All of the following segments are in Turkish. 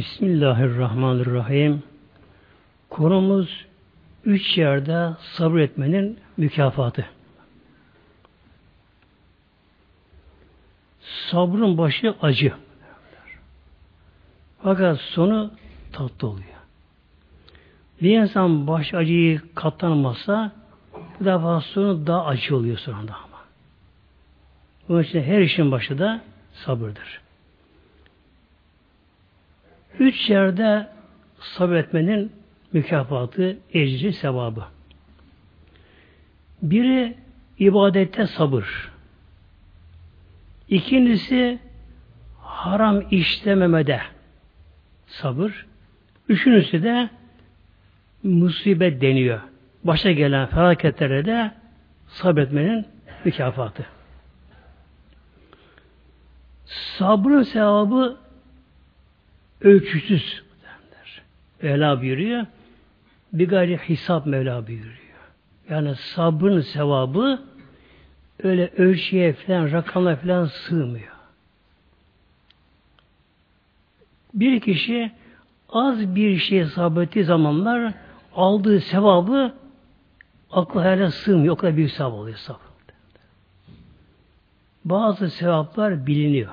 Bismillahirrahmanirrahim. Konumuz üç yerde sabretmenin mükafatı. Sabrın başı acı. Fakat sonu tatlı oluyor. Bir insan baş acıyı katlanmazsa bu defa sonu daha acı oluyor sonunda ama. Bunun için her işin başı da sabırdır. Üç yerde sabretmenin mükafatı, ecri, sevabı. Biri ibadette sabır. İkincisi haram işlememede sabır. Üçüncüsü de musibet deniyor. Başa gelen felaketlere de sabretmenin mükafatı. Sabrın sevabı ölçüsüz. Mevla buyuruyor. Bir gayri hesap Mevla buyuruyor. Yani sabrın sevabı öyle ölçüye falan, rakamla falan sığmıyor. Bir kişi az bir şey sabrettiği zamanlar aldığı sevabı aklı hayale sığmıyor. O kadar büyük sevap oluyor sevap. Bazı sevaplar biliniyor.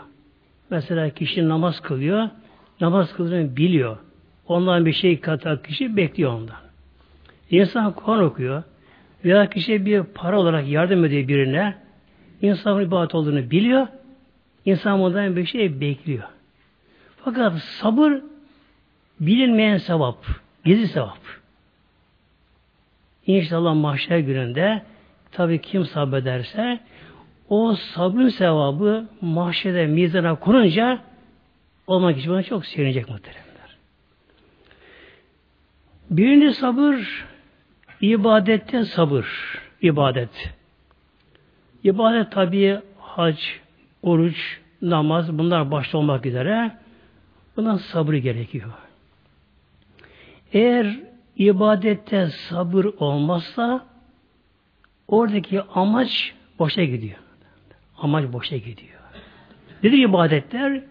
Mesela kişi namaz kılıyor. Namaz kıldığını biliyor. Ondan bir şey katar kişi bekliyor ondan. İnsan Kur'an okuyor veya kişi bir para olarak yardım ediyor birine insanın ibadet olduğunu biliyor. İnsan ondan bir şey bekliyor. Fakat sabır bilinmeyen sevap, gizli sevap. İnşallah mahşer gününde tabi kim sabrederse o sabrın sevabı mahşede mizana kurunca olmak için bana çok sevinecek muhterem. Birinci sabır, ibadette sabır, ibadet. İbadet tabi hac, oruç, namaz bunlar başta olmak üzere buna sabır gerekiyor. Eğer ibadette sabır olmazsa oradaki amaç boşa gidiyor. Amaç boşa gidiyor. Nedir ibadetler?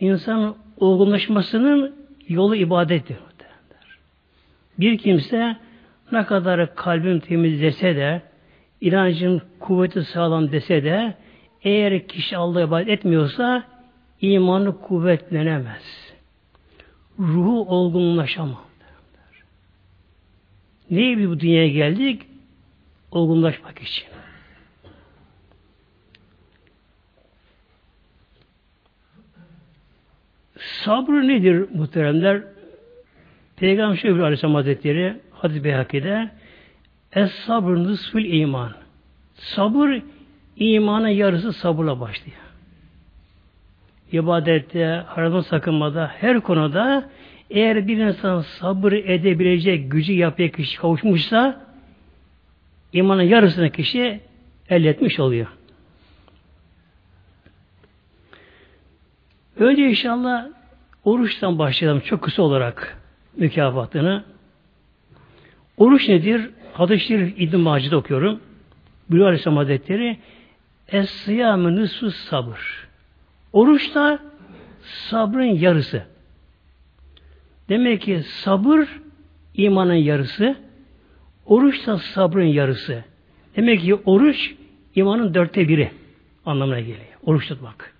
İnsanın olgunlaşmasının yolu ibadettir. Bir kimse ne kadar kalbim temiz dese de, inancın kuvveti sağlam dese de, eğer kişi Allah'a ibadet etmiyorsa, imanı kuvvetlenemez. Ruhu olgunlaşamaz. Neye bu dünyaya geldik? Olgunlaşmak için. Sabrı nedir muhteremler? Peygamber şöyle Aleyhisselam Hazretleri Hadis Beyhaki'de Es sabır nısfül iman. Sabır imanın yarısı sabırla başlıyor. İbadette, haramdan sakınmada, her konuda eğer bir insan sabır edebilecek gücü yapıya kişi kavuşmuşsa imanın yarısını kişi elde etmiş oluyor. Önce inşallah oruçtan başlayalım çok kısa olarak mükafatını. Oruç nedir? Hadis-i Şerif İbn-i Macid'de okuyorum. Bülü Aleyhisselam Hazretleri Es-sıyâmı nısfı sabır. Oruç da sabrın yarısı. Demek ki sabır imanın yarısı, oruç da sabrın yarısı. Demek ki oruç imanın dörtte biri anlamına geliyor. Oruç tutmak.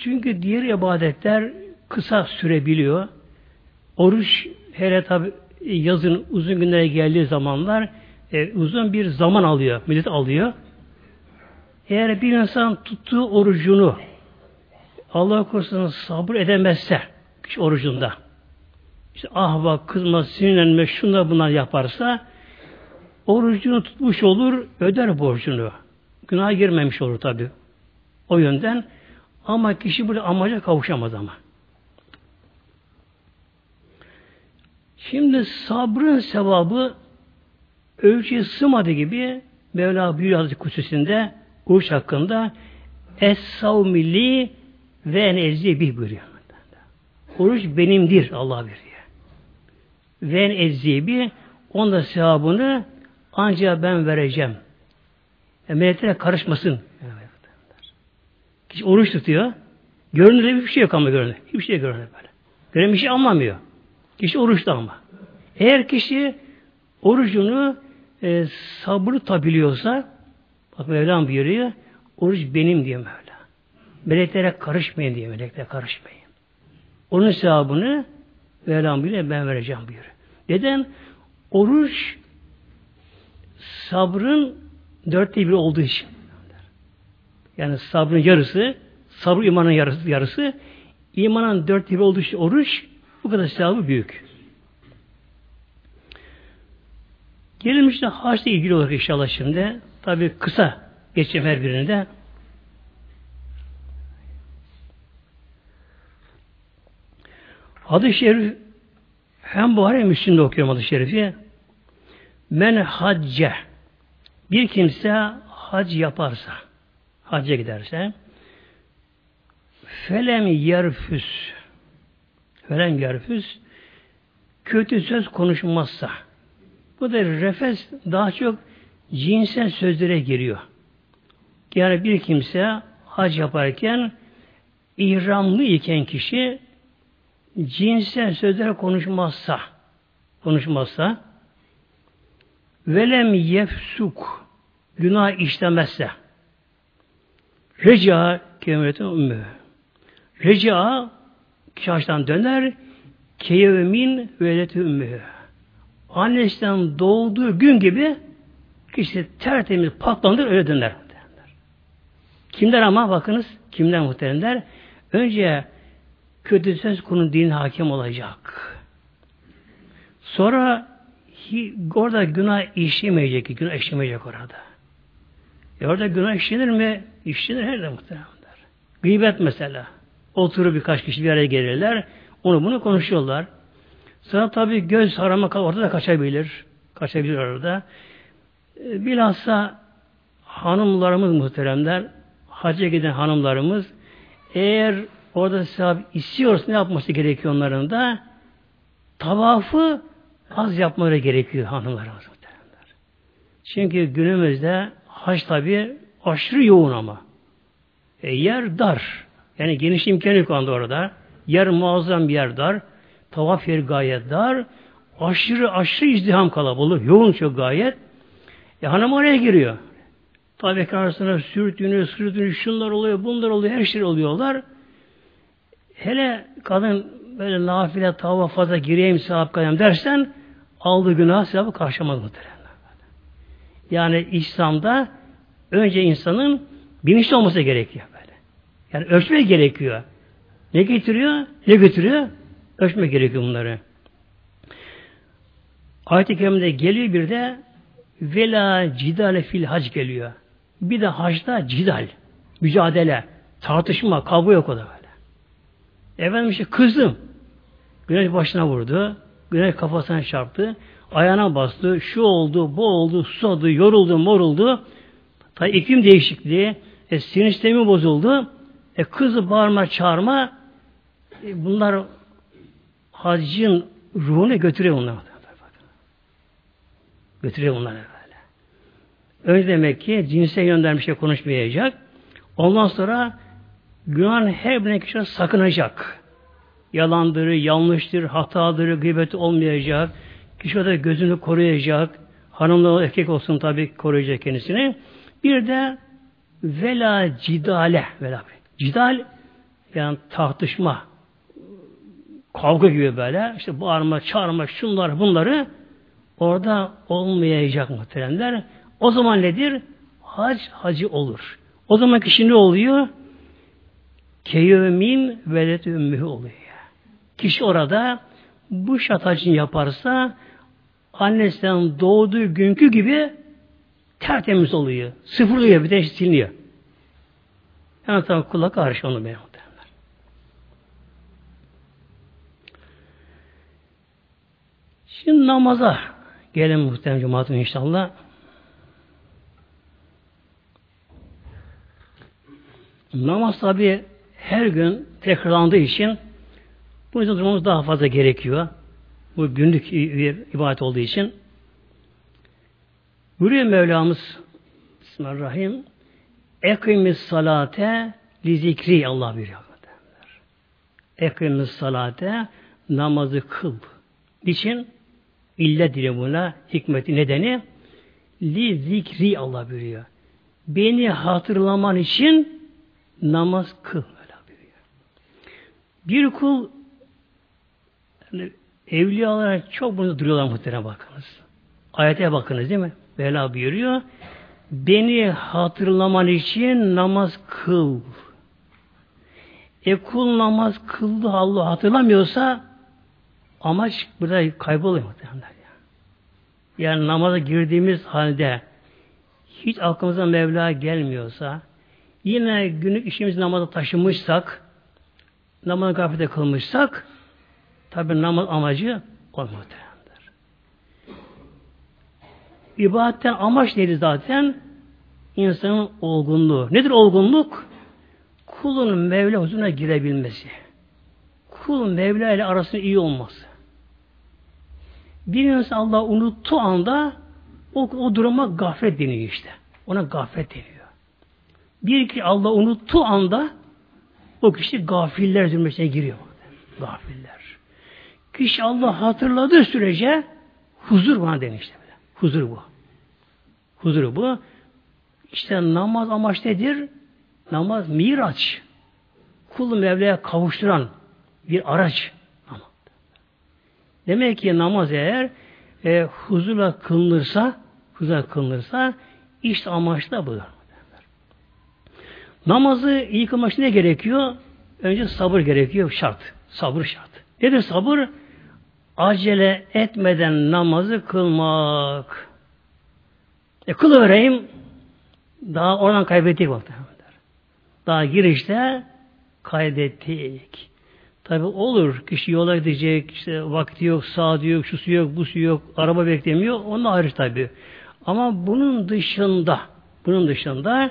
Çünkü diğer ibadetler kısa sürebiliyor. Oruç hele tabi yazın uzun günlere geldiği zamanlar e, uzun bir zaman alıyor, millet alıyor. Eğer bir insan tuttuğu orucunu Allah korusun sabır edemezse orucunda işte ah bak kızma, sinirlenme, şunlar bunlar yaparsa orucunu tutmuş olur, öder borcunu. Günah girmemiş olur tabi. O yönden ama kişi burada amaca kavuşamaz ama. Şimdi sabrın sevabı ölçüye sığmadı gibi Mevla Büyük Hazreti Kutsesi'nde oruç hakkında Es-savmili ve en bih buyuruyor. Oruç benimdir Allah buyuruyor. Ve en onda sevabını ancak ben vereceğim. E, meleklere karışmasın. Kişi oruç tutuyor. Görünürde bir şey yok ama görünür. Hiçbir şey görünür böyle. Gören bir şey anlamıyor. Kişi oruçta ama. Eğer kişi orucunu e, sabır tutabiliyorsa bak Mevlam buyuruyor oruç benim diyor Mevla. Meleklere karışmayın diyor. Meleklere karışmayın. Onun sevabını Mevlam bile ben vereceğim buyuruyor. Neden? Oruç sabrın dörtte bir olduğu için. Yani sabrın yarısı, sabır imanın yarısı, yarısı imanın dörtte bir olduğu oruç bu kadar sevabı büyük. Gelelim işte haçla ilgili olarak inşallah şimdi. Tabi kısa geçeceğim her birinde. Adı şerif hem Buhari hem Müslim'de okuyorum adı şerifi. Men hacce bir kimse hac yaparsa hacca giderse felem yerfüs felem yerfüs kötü söz konuşmazsa. Bu da refes daha çok cinsel sözlere giriyor. Yani bir kimse hac yaparken ihramlı iken kişi cinsel sözler konuşmazsa konuşmazsa velem yefsuk. Günah işlemezse reca kemeretin ümmü reca kişi döner keyevmin veleti ümmü annesinden doğduğu gün gibi kişi tertemiz patlandır öyle döner. Kimler ama bakınız kimler muhteremler? Önce kötü söz konu din hakim olacak. Sonra orada günah işlemeyecek, günah işlemeyecek orada. E orada günah işlenir mi? İşlenir her zaman muhteremler. Gıybet mesela. Oturup birkaç kişi bir araya gelirler. Onu bunu konuşuyorlar. Sonra tabi göz harama orada kaçabilir. Kaçabilir orada. E, bilhassa hanımlarımız muhteremler, hacca giden hanımlarımız eğer orada sevap istiyorsa ne yapması gerekiyor onların da? Tavafı az yapmaları gerekiyor hanımlarımız muhteremler. Çünkü günümüzde hac tabi aşırı yoğun ama. E, yer dar. Yani geniş imkanı yok anda orada. Yer muazzam bir yer dar. Tavaf yeri gayet dar. Aşırı aşırı izdiham kalabalık. Yoğun çok gayet. E hanım oraya giriyor. Tabi karşısına sürtünüyor, sürtünüyor, şunlar oluyor, bunlar oluyor, her şey oluyorlar. Hele kadın böyle nafile tava fazla gireyim sevap kayam dersen aldığı günah sevabı karşılamaz muhtemelen. Yani İslam'da önce insanın bilinçli olması gerekiyor böyle. Yani ölçmek gerekiyor. Ne getiriyor? Ne götürüyor? Ölçme gerekiyor bunları. Ayet-i Kerime'de geliyor bir de vela cidale fil hac geliyor. Bir de hacda cidal, mücadele, tartışma, kavga yok o da böyle. Efendim işte kızdım. Güneş başına vurdu. Güneş kafasına çarptı. Ayağına bastı. Şu oldu, bu oldu, susadı, yoruldu, moruldu. Tabi iklim değişikliği. E, sinir sistemi bozuldu. E, kızı bağırma, çağırma e, bunlar haccın ruhunu götürüyor bunlar. Götürüyor bunlar böyle. Önce demek ki cinsel yönden bir şey konuşmayacak. Ondan sonra günahın her birine kişi sakınacak. Yalandır, yanlıştır, hatadır, gıybeti olmayacak. Kişi de gözünü koruyacak. Hanımla erkek olsun tabi koruyacak kendisini. Bir de vela cidale. Vela. Cidal yani tartışma, kavga gibi böyle işte bağırma, çağırma, şunlar bunları orada olmayacak muhteremler. O zaman nedir? Hac hacı olur. O zaman kişi ne oluyor? Keyömin velet ümmühü oluyor. Kişi orada bu şatacını yaparsa annesinden doğduğu günkü gibi tertemiz oluyor. Sıfırlıyor bir de siliniyor. Yani tabi kulak karşı onu benim. Şimdi namaza gelin muhtemelen cumaatim inşallah. Namaz tabi her gün tekrarlandığı için bu yüzden durmamız daha fazla gerekiyor. Bu günlük bir ibadet olduğu için. Buyuruyor Mevlamız Bismillahirrahmanirrahim Ekimiz salate li zikri Allah buyuruyor. ekimiz salate namazı kıl. Niçin? İlle dile buna hikmeti nedeni li zikri Allah buyuruyor. Beni hatırlaman için namaz kıl. Buyuruyor. Bir kul yani evliyalara çok bunu duruyorlar muhtemelen bakınız. Ayete bakınız değil mi? Bela buyuruyor. Beni hatırlaman için namaz kıl. E kul namaz kıldı Allah hatırlamıyorsa amaç burada kayboluyor muhtemelen. Yani namaza girdiğimiz halde hiç aklımıza Mevla gelmiyorsa yine günlük işimiz namaza taşımışsak namazı gaflete kılmışsak tabi namaz amacı olmalıdır. İbadetten amaç neydi zaten? İnsanın olgunluğu. Nedir olgunluk? Kulun Mevla huzuruna girebilmesi. Kul Mevla ile arasında iyi olması. Bir insan Allah unuttuğu anda o, o duruma gaflet deniyor işte. Ona gaflet deniyor. Bir ki Allah unuttuğu anda o kişi gafiller zümresine giriyor. Gafiller. Kişi Allah hatırladığı sürece huzur bana demişti. Huzur bu. Huzur bu. İşte namaz amaç nedir? Namaz miraç. Kulu Mevla'ya kavuşturan bir araç. Demek ki namaz eğer e, huzurla kılınırsa huzurla kılınırsa işte amaç da budur. Namazı iyi kılmak ne gerekiyor? Önce sabır gerekiyor. Şart. Sabır şart. Nedir sabır? Acele etmeden namazı kılmak. E kılıvereyim daha oradan kaybettik muhtemelen. Daha girişte kaybettik. Tabi olur. Kişi yola gidecek, işte vakti yok, saati yok, şusu yok, busu yok, araba beklemiyor. Onun ayrı tabi. Ama bunun dışında, bunun dışında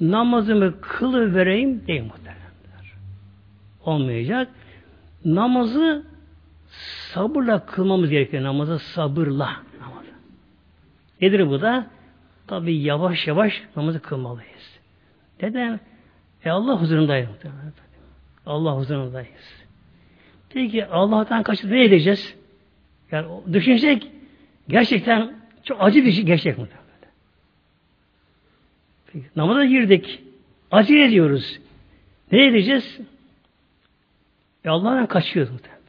namazımı kılı vereyim değil muhtemelenler. Olmayacak. Namazı sabırla kılmamız gerekiyor. Namazı sabırla. Nedir bu da? Tabi yavaş yavaş namazı kılmalıyız. Neden? E Allah huzurundayız. Allah huzurundayız. Peki Allah'tan kaçıp ne edeceğiz? Yani düşünsek gerçekten çok acı bir şey gerçek mi? Peki, namaza girdik. Acı ediyoruz. Ne edeceğiz? E Allah'tan kaçıyoruz muhtemelen.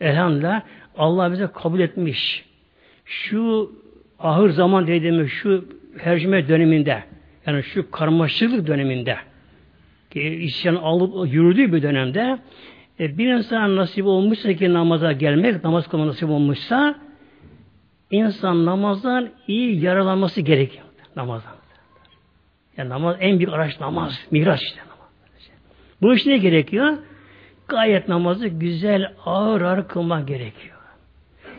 Elhamdülillah Allah bize kabul etmiş. Şu ahır zaman dediğimiz şu hercüme döneminde yani şu karmaşıklık döneminde ki isyan alıp yürüdüğü bir dönemde e, bir insan nasip olmuşsa ki namaza gelmek, namaz kılma nasip olmuşsa insan namazdan iyi yaralanması gerekiyor. Namazdan. Yani namaz en büyük araç namaz. Miraç işte. Bu iş ne gerekiyor? Gayet namazı güzel, ağır ağır kılmak gerekiyor.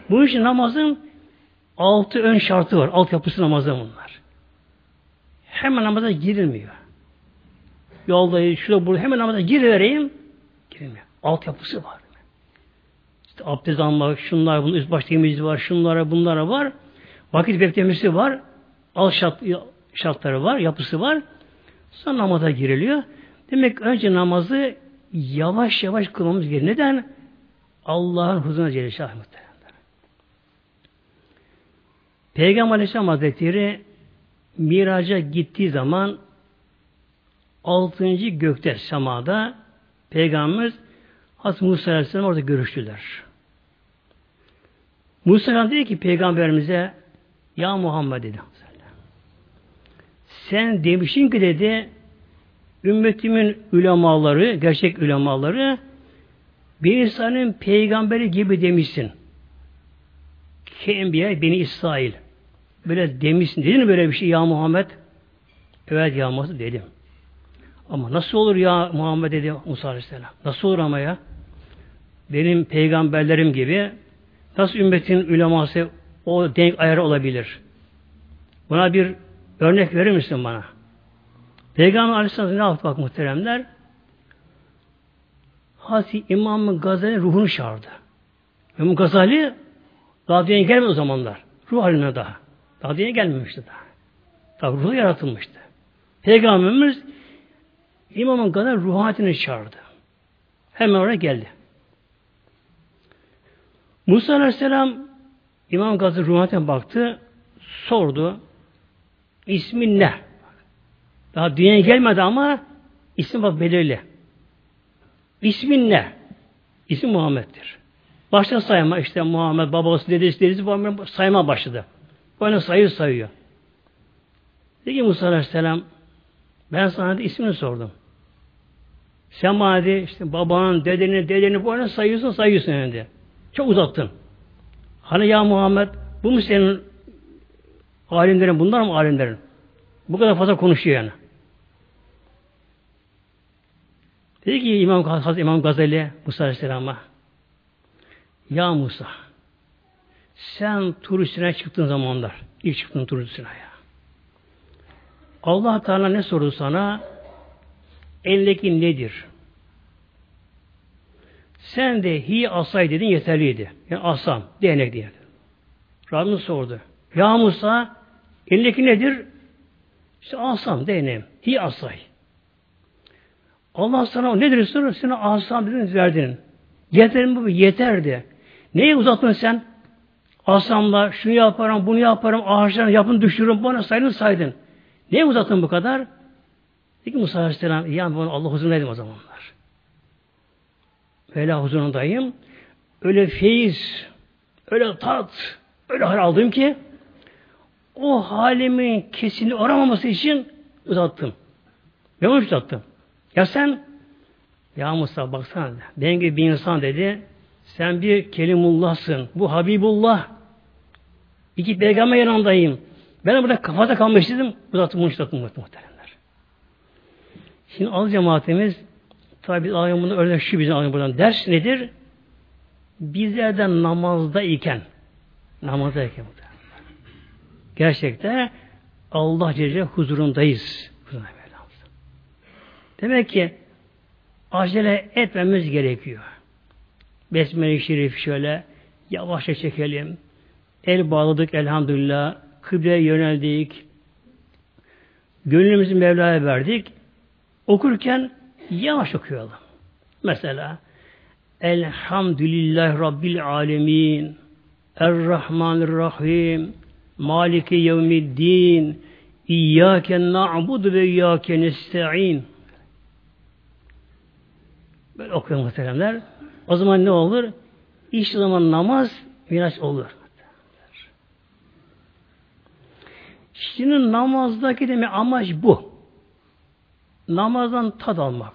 Bu iş namazın altı ön şartı var. Alt yapısı namazı bunlar. Hemen namaza girilmiyor. Yolda, şurada, burada hemen namaza girivereyim. Girilmiyor. Alt yapısı var. İşte abdest almak, şunlar, bunun üst baş var, şunlara, bunlara var. Vakit beklemesi var. Al şart, şartları var, yapısı var. Sonra namaza giriliyor. Demek önce namazı yavaş yavaş kılmamız gerekiyor. Neden? Allah'ın huzuruna Celle Şah Peygamber Aleyhisselam Hazretleri miraca gittiği zaman altıncı gökte semada Peygamberimiz Hazreti Musa Aleyhisselam orada görüştüler. Musa Aleyhisselam dedi ki Peygamberimize Ya Muhammed dedi. Sen demişsin ki dedi ümmetimin ulemaları, gerçek ulemaları bir insanın peygamberi gibi demişsin. Ki enbiya beni İsrail. Böyle demişsin. Dedin mi böyle bir şey ya Muhammed? Evet ya Muhammed dedim. Ama nasıl olur ya Muhammed dedi Musa Aleyhisselam. Nasıl olur ama ya? Benim peygamberlerim gibi nasıl ümmetin uleması o denk ayarı olabilir? Buna bir örnek verir misin bana? Peygamber Aleyhisselam ne yaptı bak muhteremler? Hazreti İmam Gazali ruhunu çağırdı. İmam Gazali daha dünyaya gelmedi o zamanlar. Ruh haline daha. Daha dünyaya gelmemişti daha. Tabi ruhu yaratılmıştı. Peygamberimiz İmamın kadar ruhaniyetini çağırdı. Hemen oraya geldi. Musa Aleyhisselam İmam Gazı Ruhat'e baktı, sordu. İsmin ne? Daha dünyaya gelmedi ama isim bak belirli. İsmin ne? İsim Muhammed'dir. Başta sayma işte Muhammed babası dedesi dedesi sayma başladı. Böyle sayı sayıyor. Dedi Musa Aleyhisselam ben sana da ismini sordum. Sen bana de, işte babanın, dedenin, dedenin arada sayıyorsun, sayıyorsun dedi. Çok uzattın. Hani ya Muhammed bu mu senin alimlerin, bunlar mı alimlerin? Bu kadar fazla konuşuyor yani. Dedi ki İmam, Hazreti İmam Gazali Musa Aleyhisselam'a Ya Musa sen turistine çıktığın zamanlar ilk çıktın turistine ya. Allah Teala ne sordu sana? Eldeki nedir? Sen de hi asay dedin yeterliydi. Yani asam, değnek diye. Rabbim sordu. Ya Musa elindeki nedir? İşte asam, değneğim. Hi asay. Allah sana nedir soruyor? Sana asam dedin verdin. Yeterim bu yeterdi. Neyi uzattın sen? Asamla şunu yaparım, bunu yaparım, ağaçlarını yapın düşürürüm, bana saydın saydın. Neyi uzattın bu kadar? Dedi ki Musa Aleyhisselam, yani Allah huzurundaydım o zamanlar. Mevla huzurundayım. Öyle feyiz, öyle tat, öyle hal aldım ki o halimin kesini aramaması için uzattım. Ben onu uzattım. Ya sen ya Musa baksana ben gibi bir insan dedi sen bir kelimullahsın. Bu Habibullah. İki peygamber yanındayım. Ben burada kafada kalmış dedim. Uzattım, uzattım muhteremler. Şimdi az cemaatimiz tabi alayım bunu öyle şu bizim alayım buradan. Ders nedir? Bizlerden namazda iken namazda iken gerçekten Allah Celle huzurundayız. Demek ki acele etmemiz gerekiyor. Besmele-i Şerif şöyle yavaşça çekelim. El bağladık elhamdülillah. Kıbleye yöneldik. Gönlümüzü Mevla'ya verdik. Okurken yavaş okuyalım. Mesela Elhamdülillah Rabbil Alemin Errahmanirrahim Maliki Yevmiddin İyyâke na'budu ve iyyâke nesta'in Böyle okuyor muhteremler. O zaman ne olur? İşte zaman namaz miraç olur. Şimdi namazdaki demi amaç bu. Namazdan tad almak,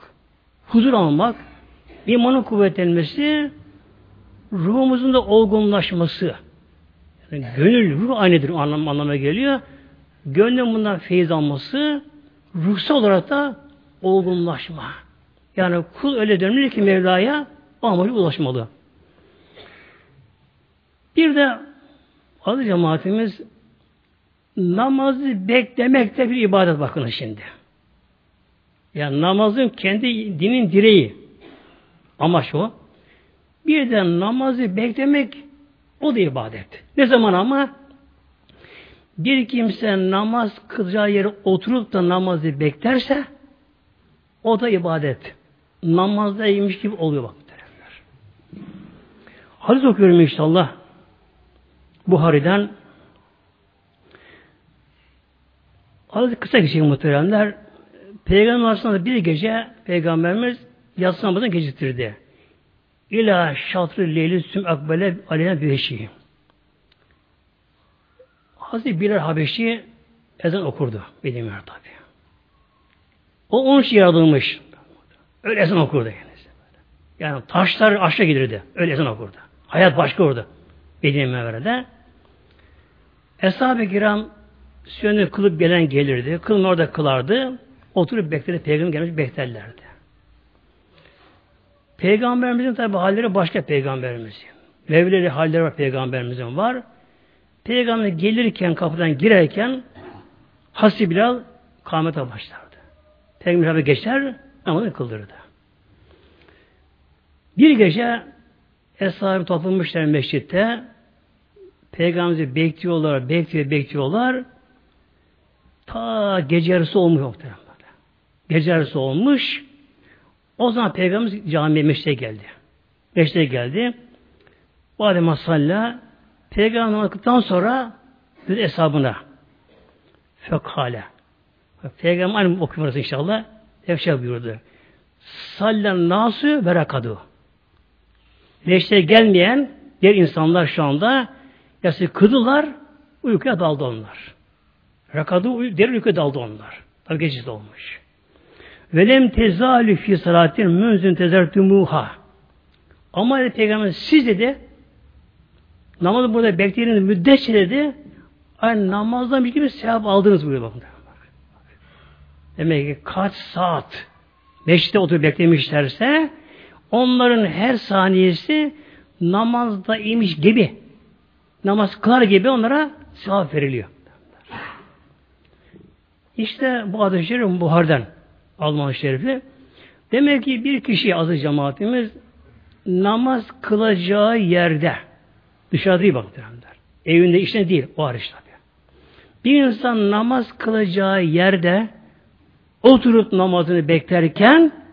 huzur almak, imanın kuvvetlenmesi, ruhumuzun da olgunlaşması. Yani gönül, ruh aynıdır anlam, anlamına geliyor. Gönlün bundan feyiz alması, ruhsal olarak da olgunlaşma. Yani kul öyle dönmeli ki Mevla'ya o amacı ulaşmalı. Bir de adı cemaatimiz namazı beklemek de bir ibadet bakın şimdi. Yani namazın kendi dinin direği. Amaç o. Bir de namazı beklemek o da ibadet. Ne zaman ama? Bir kimse namaz kılacağı yere oturup da namazı beklerse o da ibadet. Namazda yemiş gibi oluyor bak. Hadis okuyorum inşallah. Buhari'den Hadis kısa geçeyim muhteremler. Peygamber arasında bir gece Peygamberimiz yatsı namazını geciktirdi. İlâ şatrı leyli süm akbele aleyna büheşi. Hazreti Bilal Habeşi ezan okurdu. Bilmiyor tabi. O onun için yaratılmış. Öyle ezan okurdu yani. Yani taşlar aşağı gelirdi. Öyle ezan okurdu. Hayat başka orada. Medine Mevre'de. Eshab-ı kiram sünnet kılıp gelen gelirdi. Kılın orada kılardı. Oturup beklerdi. Peygamber gelmiş beklerlerdi. Peygamberimizin tabi halleri başka peygamberimizin. Mevleri halleri var peygamberimizin var. Peygamber gelirken kapıdan girerken Hasi Bilal kâmete başlardı. Peygamber geçer namazını kıldırdı. Bir gece Eshab-ı toplamışlar mescitte. Peygamberimizi bekliyorlar, bekliyor, bekliyorlar. Ta gece yarısı olmuş muhtemelen. Gece yarısı olmuş. O zaman Peygamberimiz camiye meşte geldi. Meşte geldi. Bu adem salla Peygamber namazdan sonra bir hesabına fekale. Peygamber aynı okuyoruz inşallah. Efşa buyurdu. Sallen nasu ve Neşte gelmeyen diğer insanlar şu anda yası kıdılar, uykuya daldı onlar. Rakadu derin uykuya daldı onlar. Tabi gecesi olmuş. Velem tezalü fi salatin münzün tezertumuha. Ama dedi Peygamber siz dedi namazı burada beklediğiniz müddetçe dedi aynı namazdan bir gibi sevap aldınız buyuruyor. Demek ki kaç saat meşte oturup beklemişlerse onların her saniyesi namazda imiş gibi namaz kılar gibi onlara sevap veriliyor. İşte bu adı şerif Buhar'dan Alman şerifi. Demek ki bir kişi azı cemaatimiz namaz kılacağı yerde dışarıda değil bak Evinde işte değil. O hariç tabi. Bir insan namaz kılacağı yerde oturup namazını beklerken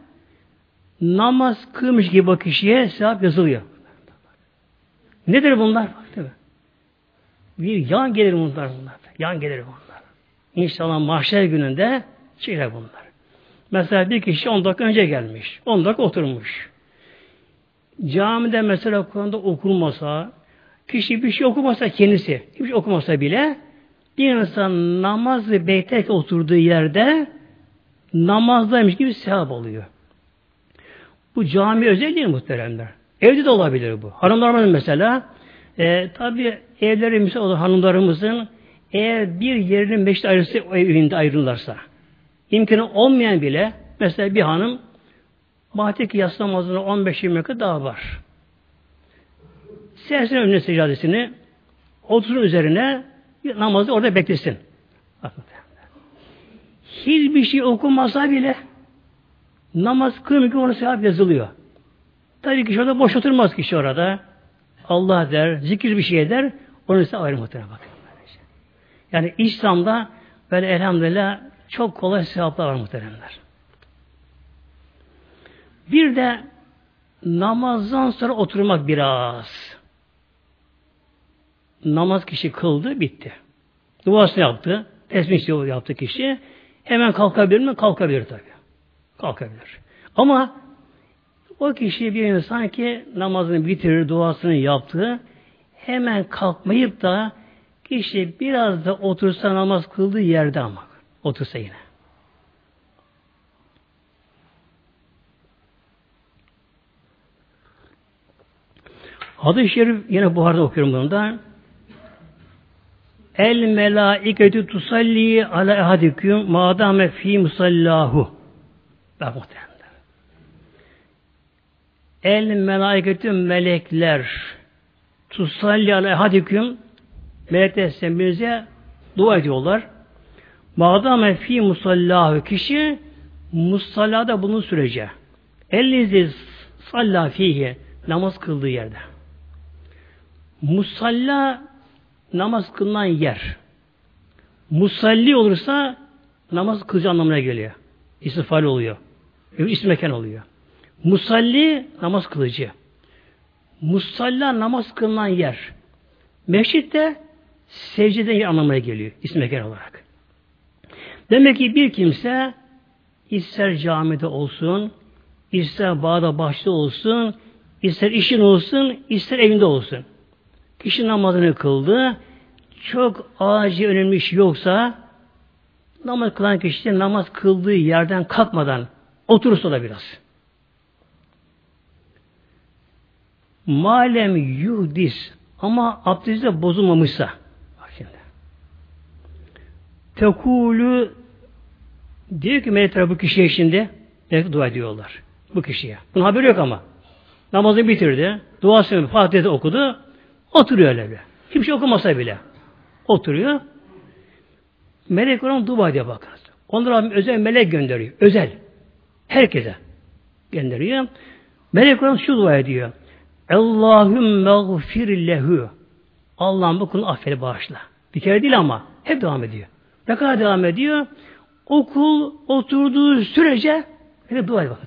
namaz kılmış gibi o kişiye sevap yazılıyor. Nedir bunlar? Değil mi? Bir yan gelir bunlar bunlar. Yan gelir bunlar. İnşallah mahşer gününde çıkar bunlar. Mesela bir kişi 10 dakika önce gelmiş. 10 dakika oturmuş. Camide mesela Kur'an'da okunmasa, kişi bir şey okumasa kendisi, hiçbir şey okumasa bile bir insan namazı beklerken oturduğu yerde namazdaymış gibi sevap alıyor. Bu cami özel değil muhteremler. Evde de olabilir bu. Hanımlarımız mesela e, tabi evleri misal olur hanımlarımızın eğer bir yerinin meşte ayrısı evinde ayrılırlarsa imkanı olmayan bile mesela bir hanım Bahtiyaki yatsı namazına 15-20 dakika daha var. Sersin önüne secadesini oturun üzerine namazı orada beklesin. Hiçbir şey okunmasa bile namaz kılmıyor ki ona sevap yazılıyor. Tabii ki orada boş oturmaz kişi orada. Allah der, zikir bir şey eder, onun ise ayrı muhtemelen bakın. Yani İslam'da böyle elhamdülillah çok kolay sevaplar var muhteremler. Bir de namazdan sonra oturmak biraz. Namaz kişi kıldı, bitti. Duasını yaptı, tesbih yaptı kişi. Hemen kalkabilir mi? Kalkabilir tabi. Kalkabilir. Ama o kişi bir insan ki namazını bitirir, duasını yaptı. Hemen kalkmayıp da kişi biraz da otursa namaz kıldığı yerde ama. Otursa yine. Hadis-i Şerif yine Buhar'da okuyorum bunu da. El melaiketü tusalli ala ehadiküm madame fi musallahu. Bak muhtemelen. El melaiketü melekler tusalli ala ehadiküm melekler sembinize dua ediyorlar. Madame fi musallahu kişi musallada bunun sürece. Elinizi salla fihi namaz kıldığı yerde. Musalla namaz kılınan yer. Musalli olursa namaz kılıcı anlamına geliyor. İstifal oluyor. İsim mekan oluyor. Musalli namaz kılıcı. Musalla namaz kılınan yer. Meşrit de secdeden yer anlamına geliyor. İsim mekan olarak. Demek ki bir kimse ister camide olsun, ister bağda bahçede olsun, ister işin olsun, ister evinde olsun. Kişi namazını kıldı. Çok acil önemli iş yoksa namaz kılan kişi namaz kıldığı yerden kalkmadan oturursa da biraz. Malem yuhdis ama abdesti bozulmamışsa bak şimdi. Tekulu diyor ki melekler bu kişiye şimdi melek dua ediyorlar. Bu kişiye. Bunun haberi yok ama. Namazı bitirdi. Duasını Fatiha'da okudu. Oturuyor öyle bir. Şey okumasa bile. Oturuyor. Melek olan dua ediyor bakınız. Onlara özel melek gönderiyor. Özel. Herkese gönderiyor. Melek olan şu dua ediyor. Allahümme gfir lehu. Allah'ım bu kulunu affet bağışla. Bir kere değil ama hep devam ediyor. Ne kadar devam ediyor? Okul oturduğu sürece hep dua ediyor.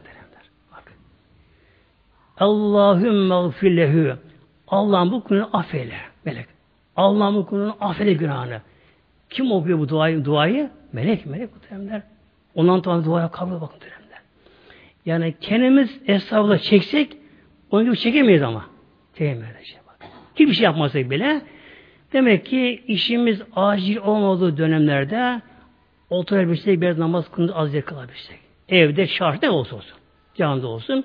Allahümme gfirlehu. Allah'ım bu kulunu affeyle. Melek. Allah'ım bu kulunu affeyle günahını. Kim okuyor bu duayı? duayı? Melek, melek muhteremler. Ondan sonra duaya kabul bakın muhteremler. Yani kendimiz estağfurullah çeksek onun gibi çekemeyiz ama. Çekemeyiz. Şey. Hiçbir şey yapmasak bile demek ki işimiz acil olmadığı dönemlerde oturabilsek bir namaz kılınca az yer kılabilsek. Evde şart ne olsa olsun. Canında olsun.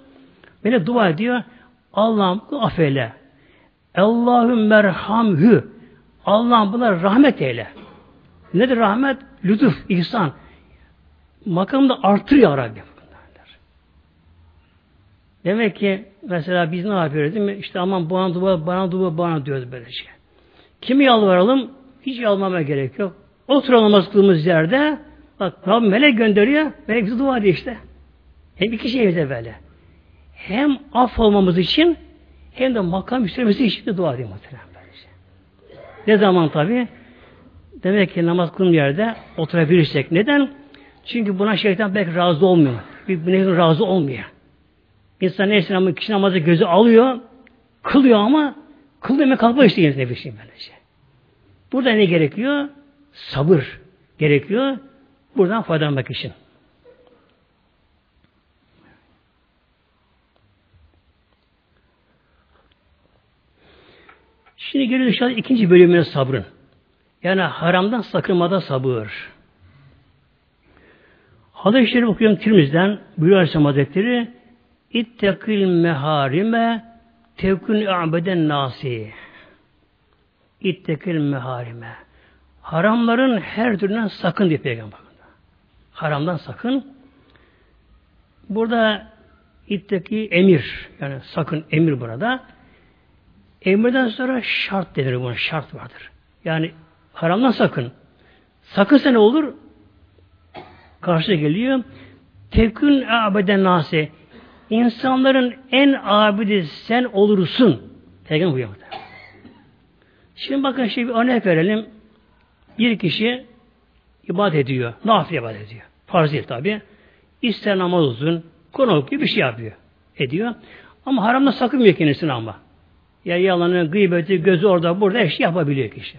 Böyle dua ediyor. Allah'ım affeyle. Allahüm merhamhü. Allah'ım buna rahmet eyle. Nedir rahmet? Lütuf, ihsan. Makamda artır ya Rabbi. Demek ki mesela biz ne yapıyoruz değil mi? İşte aman bana dua, bana dua, bana diyoruz böyle şey. Kimi yalvaralım? Hiç yalvarmaya gerek yok. Oturalım namaz yerde bak Rabbim melek gönderiyor. Melek bize dua ediyor işte. Hem iki şeyimize böyle. Hem af olmamız için hem de makam yükselmesi için de dua ediyor muhtemelen böylece. Ne zaman tabi? Demek ki namaz kılın yerde oturabilirsek. Neden? Çünkü buna şeytan pek razı olmuyor. Bir bu razı olmuyor. İnsan neyse ama kişi namazı gözü alıyor, kılıyor ama kıl demek kalkma işte yine nefisiyim böylece. Burada ne gerekiyor? Sabır gerekiyor. Buradan faydalanmak için. Şimdi geliyoruz inşallah ikinci bölümüne sabrın. Yani haramdan sakınmada sabır. Hadis-i Şerif okuyorum Tirmiz'den buyuruyor Aleyhisselam Hazretleri İttekil meharime tevkün abeden nasi. İttekil meharime. Haramların her türünden sakın diye peygamber. Haramdan sakın. Burada itteki emir. Yani sakın emir burada. Emirden sonra şart denir buna. Şart vardır. Yani haramdan sakın. Sakınsa ne olur? Karşı geliyor. Tekün abeden nase. İnsanların en abidi sen olursun. Peygamber buyuruyor. Şimdi bakın şey bir örnek verelim. Bir kişi ibadet ediyor. Nafile ibadet ediyor. Farz değil tabi. İster namaz olsun, konu gibi bir şey yapıyor. Ediyor. Ama haramda sakınmıyor kendisini ama. Ya yalanı, gıybeti, gözü orada, burada her şey yapabiliyor kişi.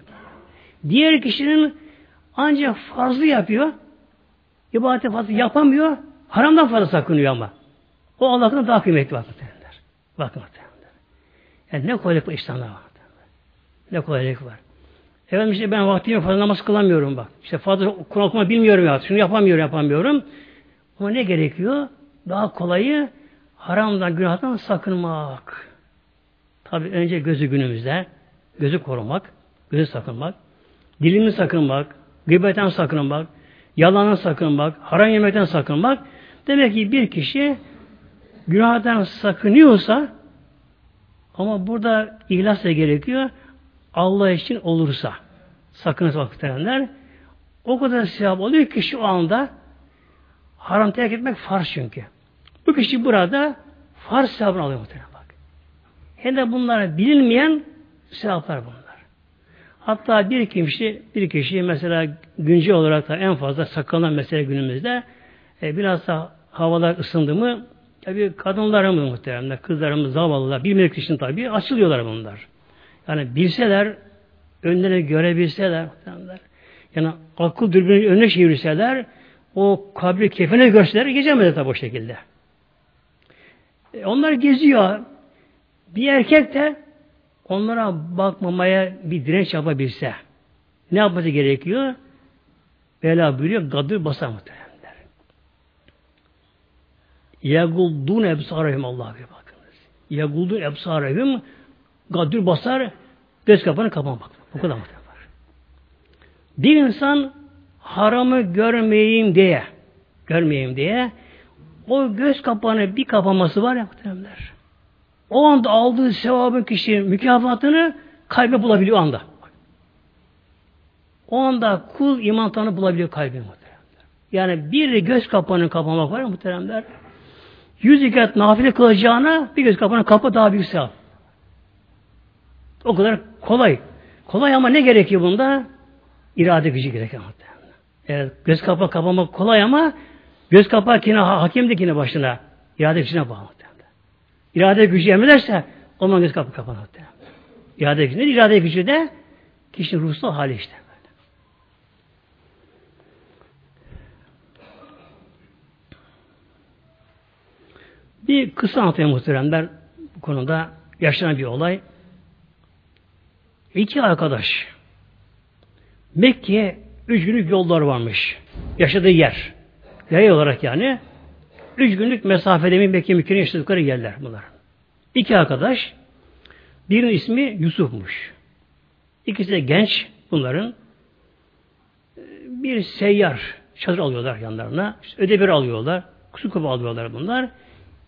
Diğer kişinin ancak farzı yapıyor. İbadeti fazla yapamıyor. Haramdan fazla sakınıyor ama. O Allah'ın daha kıymetli var muhtemelenler. Bakın muhtemelenler. Yani ne kolaylık bu İslam'da var. Ne kolaylık var. Efendim işte ben vaktimi fazla namaz kılamıyorum bak. İşte fazla Kur'an okuma bilmiyorum ya. Şunu yapamıyorum, yapamıyorum. Ama ne gerekiyor? Daha kolayı haramdan, günahdan sakınmak. Tabi önce gözü günümüzde, gözü korumak, gözü sakınmak, dilini sakınmak, gıybetten sakınmak, yalandan sakınmak, haram yemekten sakınmak. Demek ki bir kişi günahdan sakınıyorsa ama burada ihlas da gerekiyor. Allah için olursa sakınız vakitlerenler o kadar sevap oluyor ki şu anda haram terk etmek farz çünkü. Bu kişi burada farz sevabını alıyor muhtemelen bak. Hem de bunlar bilinmeyen sevaplar bunlar. Hatta bir kişi, bir kişi mesela güncel olarak da en fazla sakınan mesele günümüzde e, biraz da havalar ısındı mı tabi kadınlarımız muhtemelen, kızlarımız, zavallılar, bilmedik için tabi açılıyorlar bunlar. Yani bilseler, önlerine görebilseler, yani akıl dürbünü önüne çevirseler, o kabri kefene görseler geçemedi tabi o şekilde. E, onlar geziyor. Bir erkek de onlara bakmamaya bir direnç yapabilse ne yapması gerekiyor? Bela buyuruyor, gadır basar muhtemelen. Yaguldun ebsarehim Allah'a bir bakınız. Yaguldun ebsarehim gaddür basar göz kapağını kapamak. Bu kadar muhtemelen var. Bir insan haramı görmeyeyim diye görmeyeyim diye o göz kapağını bir kapaması var ya muhtemelenler. O anda aldığı sevabın kişi mükafatını kalbe bulabiliyor anda. O anda kul iman tanı bulabiliyor kalbi muhteremler. Yani bir göz kapağını kapamak var ya muhteremler. Yüz ikat nafile kılacağına bir göz kapağını kapa daha büyük sevap. O kadar kolay. Kolay ama ne gerekiyor bunda? İrade gücü gerekiyor. Evet, göz kapağı kapamak kolay ama göz kapağı kine hakimdi yine başına. İrade gücüne bağlı. irade gücü emrederse o zaman göz kapı kapanır. İrade gücü nedir? İrade gücü de kişinin ruhsal hali işte. Bir kısa anlatayım muhteremler bu konuda yaşanan bir olay. İki arkadaş Mekke'ye üç günlük yollar varmış. Yaşadığı yer. Yay olarak yani. Üç günlük mesafede mi Mekke mükemmel yaşadıkları yerler bunlar. İki arkadaş. Birinin ismi Yusuf'muş. İkisi de genç bunların. Bir seyyar çadır alıyorlar yanlarına. İşte ödebir alıyorlar. Su kubu alıyorlar bunlar.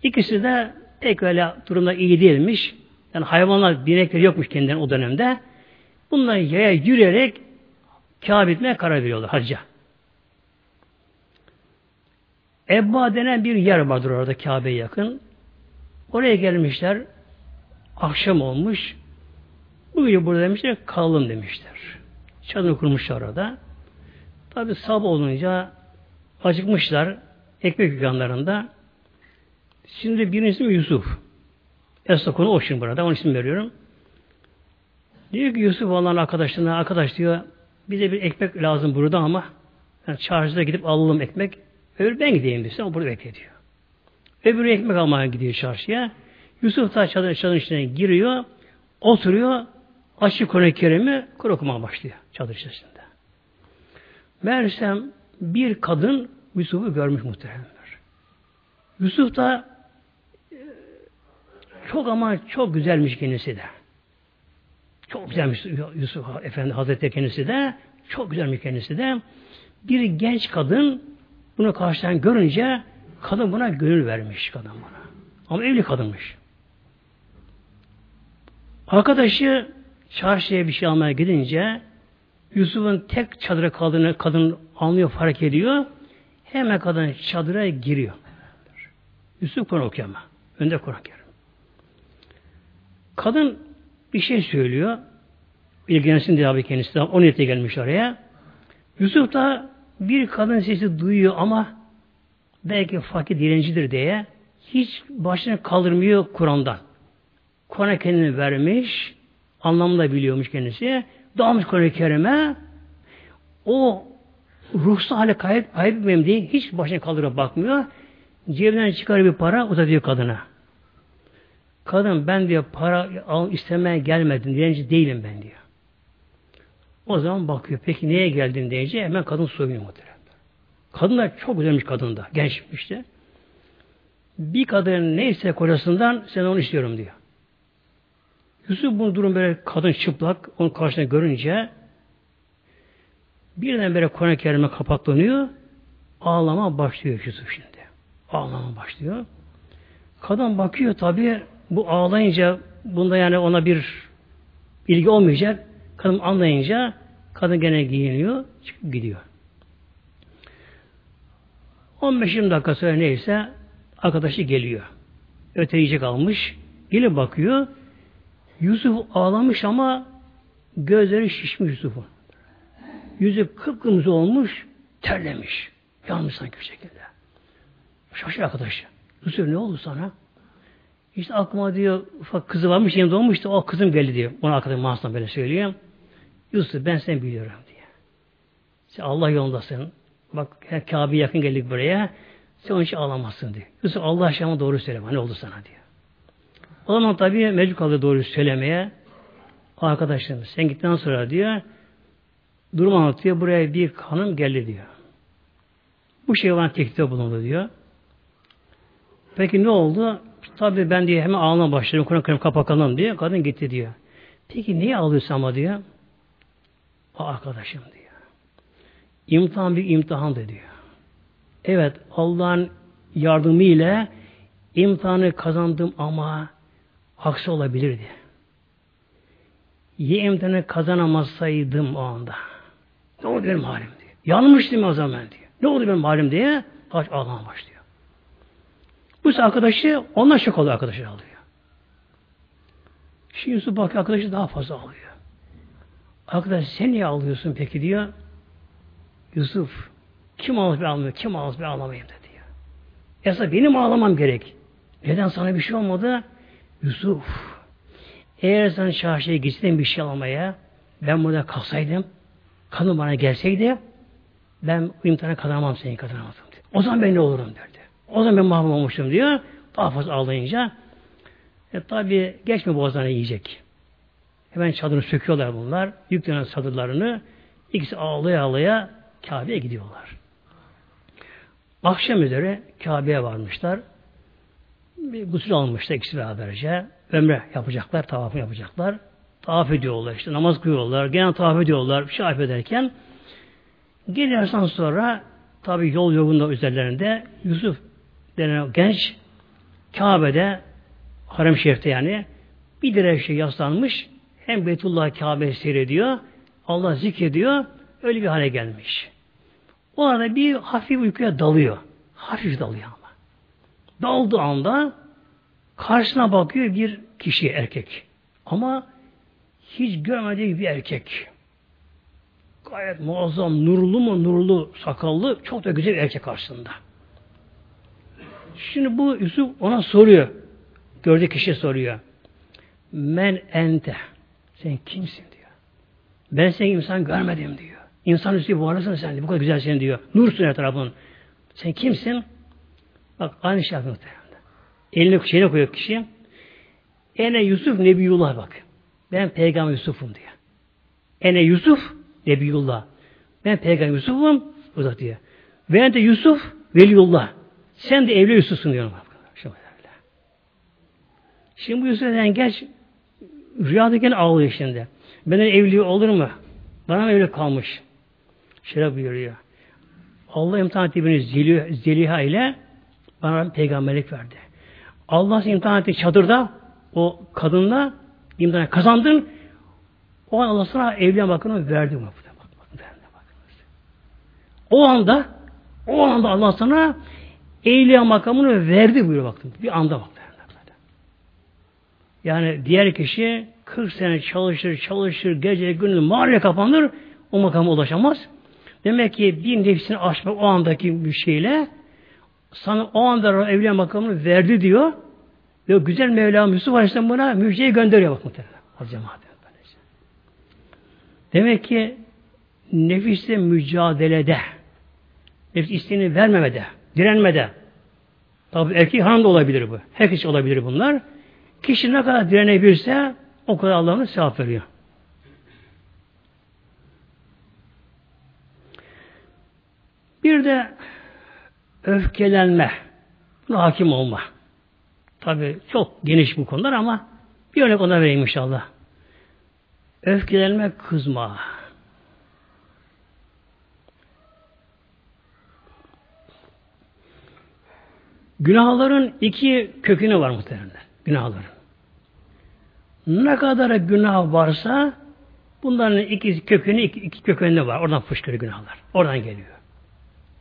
İkisi de pek öyle durumda iyi değilmiş. Yani hayvanlar, binekleri yokmuş kendilerinin o dönemde. Bunlar yaya yürüyerek Kabe gitmeye karar veriyorlar hacca. Ebba denen bir yer vardır orada Kabe'ye yakın. Oraya gelmişler. Akşam olmuş. Bugün burada demişler kalalım demişler. Çadır kurmuşlar orada. Tabi sabah olunca acıkmışlar. Ekmek dükkanlarında. Şimdi birinin ismi Yusuf. Esna konu o şimdi burada. Onun ismini veriyorum. Diyor ki Yusuf olan arkadaşlarına arkadaş diyor bize bir ekmek lazım burada ama yani çarşıda gidip alalım ekmek. Öbür ben gideyim diyor. O burada bekletiyor. Öbürü ekmek almaya gidiyor çarşıya. Yusuf da çadırın, çadırın içine giriyor. Oturuyor. Açık Kur'an-ı Kerim'i Kur okumaya başlıyor çadır içerisinde. Meğersem bir kadın Yusuf'u görmüş muhteremler. Yusuf da çok ama çok güzelmiş kendisi de. Çok güzelmiş Yusuf Efendi Hazretleri kendisi de. Çok güzelmiş kendisi de. Bir genç kadın bunu karşıdan görünce kadın buna gönül vermiş kadın buna. Ama evli kadınmış. Arkadaşı çarşıya bir şey almaya gidince Yusuf'un tek çadıra kaldığını kadın anlıyor, fark ediyor. Hemen kadın çadıra giriyor. Yusuf Kur'an okuyor ama. Önde Kur'an okuyor. Kadın bir şey söylüyor. İlgilensin diye abi kendisi. O niyete gelmiş oraya. Yusuf da bir kadın sesi duyuyor ama belki fakir dilencidir diye hiç başını kaldırmıyor Kur'an'dan. Kur'an'a kendini vermiş, anlamını da biliyormuş kendisi. Dağılmış Kur'an-ı Kerim'e o ruhsal hale kayıp, kaybetmeyeyim diye hiç başını kaldırıp bakmıyor. Cebinden çıkar bir para uzatıyor kadına. Kadın ben diyor para al, istemeye gelmedim. Dilenci değilim ben diyor. O zaman bakıyor. Peki neye geldin deyince hemen kadın soyunuyor muhtemelen. Kadınlar çok güzelmiş kadında. Gençmiş de. Bir kadın neyse kocasından sen onu istiyorum diyor. Yusuf bu durum böyle kadın çıplak onun karşısına görünce birden böyle Kur'an-ı Kerim'e kapaklanıyor. Ağlama başlıyor Yusuf şimdi. Ağlama başlıyor. Kadın bakıyor tabi bu ağlayınca bunda yani ona bir ilgi olmayacak. Kadın anlayınca kadın gene giyiniyor, çıkıp gidiyor. 15-20 dakika sonra neyse arkadaşı geliyor. Öte yiyecek almış. Gelip bakıyor. Yusuf ağlamış ama gözleri şişmiş Yusuf'un. Yüzü kıpkırmızı olmuş, terlemiş. Yanmış sanki bir şekilde. Şaşır arkadaş. Yusuf ne oldu sana? İşte aklıma diyor ufak kızı varmış yanımda olmuştu. O kızım geldi diyor. Ona arkadaşım Mahsun'a böyle söylüyor. Yusuf ben seni biliyorum diye. Sen Allah yolundasın. Bak Kabe'ye yakın geldik buraya. Sen onun için ağlamazsın diyor. Yusuf Allah aşkına doğru söyleme. Ne oldu sana diyor. O zaman tabii mecbur kaldı doğru söylemeye. Arkadaşlarım sen gittikten sonra diyor durum anlatıyor. Buraya bir hanım geldi diyor. Bu şey bana teklifte bulundu diyor. Peki ne oldu? Tabii ben diye hemen ağlamaya başladım. Kur'an Kerim kapakalım diye. Kadın gitti diyor. Peki niye ağlıyorsun ama diyor. O arkadaşım diyor. İmtihan bir imtihan diyor. Evet Allah'ın yardımı ile imtihanı kazandım ama aksi olabilirdi. Ye imtihanı kazanamazsaydım o anda. Ne oldu benim halim diyor. Yanmıştım o zaman diyor. Ne oldu benim halim diye kaç ağlamaya başlıyor. Bu arkadaşı ondan şok oluyor arkadaşı alıyor. Şimdi Yusuf bakıyor arkadaşı daha fazla alıyor. Arkadaş sen niye ağlıyorsun peki diyor. Yusuf kim ağlamıyor bir ağlamıyor, kim ağlamıyor bir ağlamayayım da diyor. Esas benim ağlamam gerek. Neden sana bir şey olmadı? Yusuf eğer sen çarşıya gitsen bir şey almaya ben burada kalsaydım kanım bana gelseydi ben bu imtihanı kazanamam seni kazanamadım. O zaman ben ne olurum derdi. O zaman ben mahrum olmuştum diyor. Daha fazla ağlayınca e, tabi geçme boğazlarına yiyecek. Hemen çadırını söküyorlar bunlar. Yüklenen çadırlarını ikisi ağlaya ağlaya Kabe'ye gidiyorlar. Akşam üzere Kabe'ye varmışlar. Bir gusül almışlar ikisi beraberce. Ömre yapacaklar, tavafı yapacaklar. Tavaf ediyorlar işte, namaz kılıyorlar, gene tavaf ediyorlar, bir şey ederken gelirsen sonra tabi yol yolunda üzerlerinde Yusuf denen genç Kabe'de Harem Şerif'te yani bir direğe yaslanmış hem Beytullah Kabe seyrediyor Allah zikrediyor öyle bir hale gelmiş. O arada bir hafif uykuya dalıyor. Hafif dalıyor ama. Daldığı anda karşısına bakıyor bir kişi erkek. Ama hiç görmediği bir erkek. Gayet muazzam, nurlu mu nurlu, sakallı, çok da güzel bir erkek karşısında. Şimdi bu Yusuf ona soruyor. Gördüğü kişi soruyor. Men ente. Sen kimsin diyor. Ben seni insan görmedim diyor. İnsan üstü bu arasın sen diyor. Bu kadar güzelsin diyor. Nursun her tarafın. Sen kimsin? Bak aynı şey yapıyor. Elini şeyine koyuyor kişi. Ene Yusuf Nebiyullah bak. Ben peygamber Yusuf'um diyor. Ene Yusuf Nebiyullah. Ben peygamber Yusuf'um. Da diyor. Ben de Yusuf Veliyullah. Sen de evli Yusuf'sun diyor. Şimdi bu Yusuf'dan geç rüyadayken ağlıyor şimdi. Benden evli olur mu? Bana mı evli kalmış? Şöyle buyuruyor. Allah imtihan etti beni Zeliha ile bana peygamberlik verdi. Allah imtihan etti çadırda o kadınla imtihan kazandın. O an Allah sana evliya makamını verdi. Bak, bak, bak, o anda o anda Allah sana evliya makamını verdi buyuruyor baktım. Bir anda bak. Yani diğer kişi 40 sene çalışır, çalışır, gece gündüz mağaraya kapanır, o makama ulaşamaz. Demek ki bir nefsini aşmak o andaki bir şeyle sana o anda evliya makamını verdi diyor. Ve güzel Mevlam Yusuf Aleyhisselam buna müjdeyi gönderiyor bak muhtemelen. Demek ki nefisle mücadelede, nefis isteğini vermemede, direnmede, tabi erkek hanım da olabilir bu. Herkes olabilir bunlar. Kişi ne kadar direnebilirse o kadar Allah'ın sevap veriyor. Bir de öfkelenme. Buna hakim olma. Tabi çok geniş bu konular ama bir örnek ona vereyim inşallah. Öfkelenme, kızma. Günahların iki kökünü var muhtemelen. Günahların. Ne kadar günah varsa bunların iki kökünü iki, iki kökünde var. Oradan fışkırıyor günahlar. Oradan geliyor.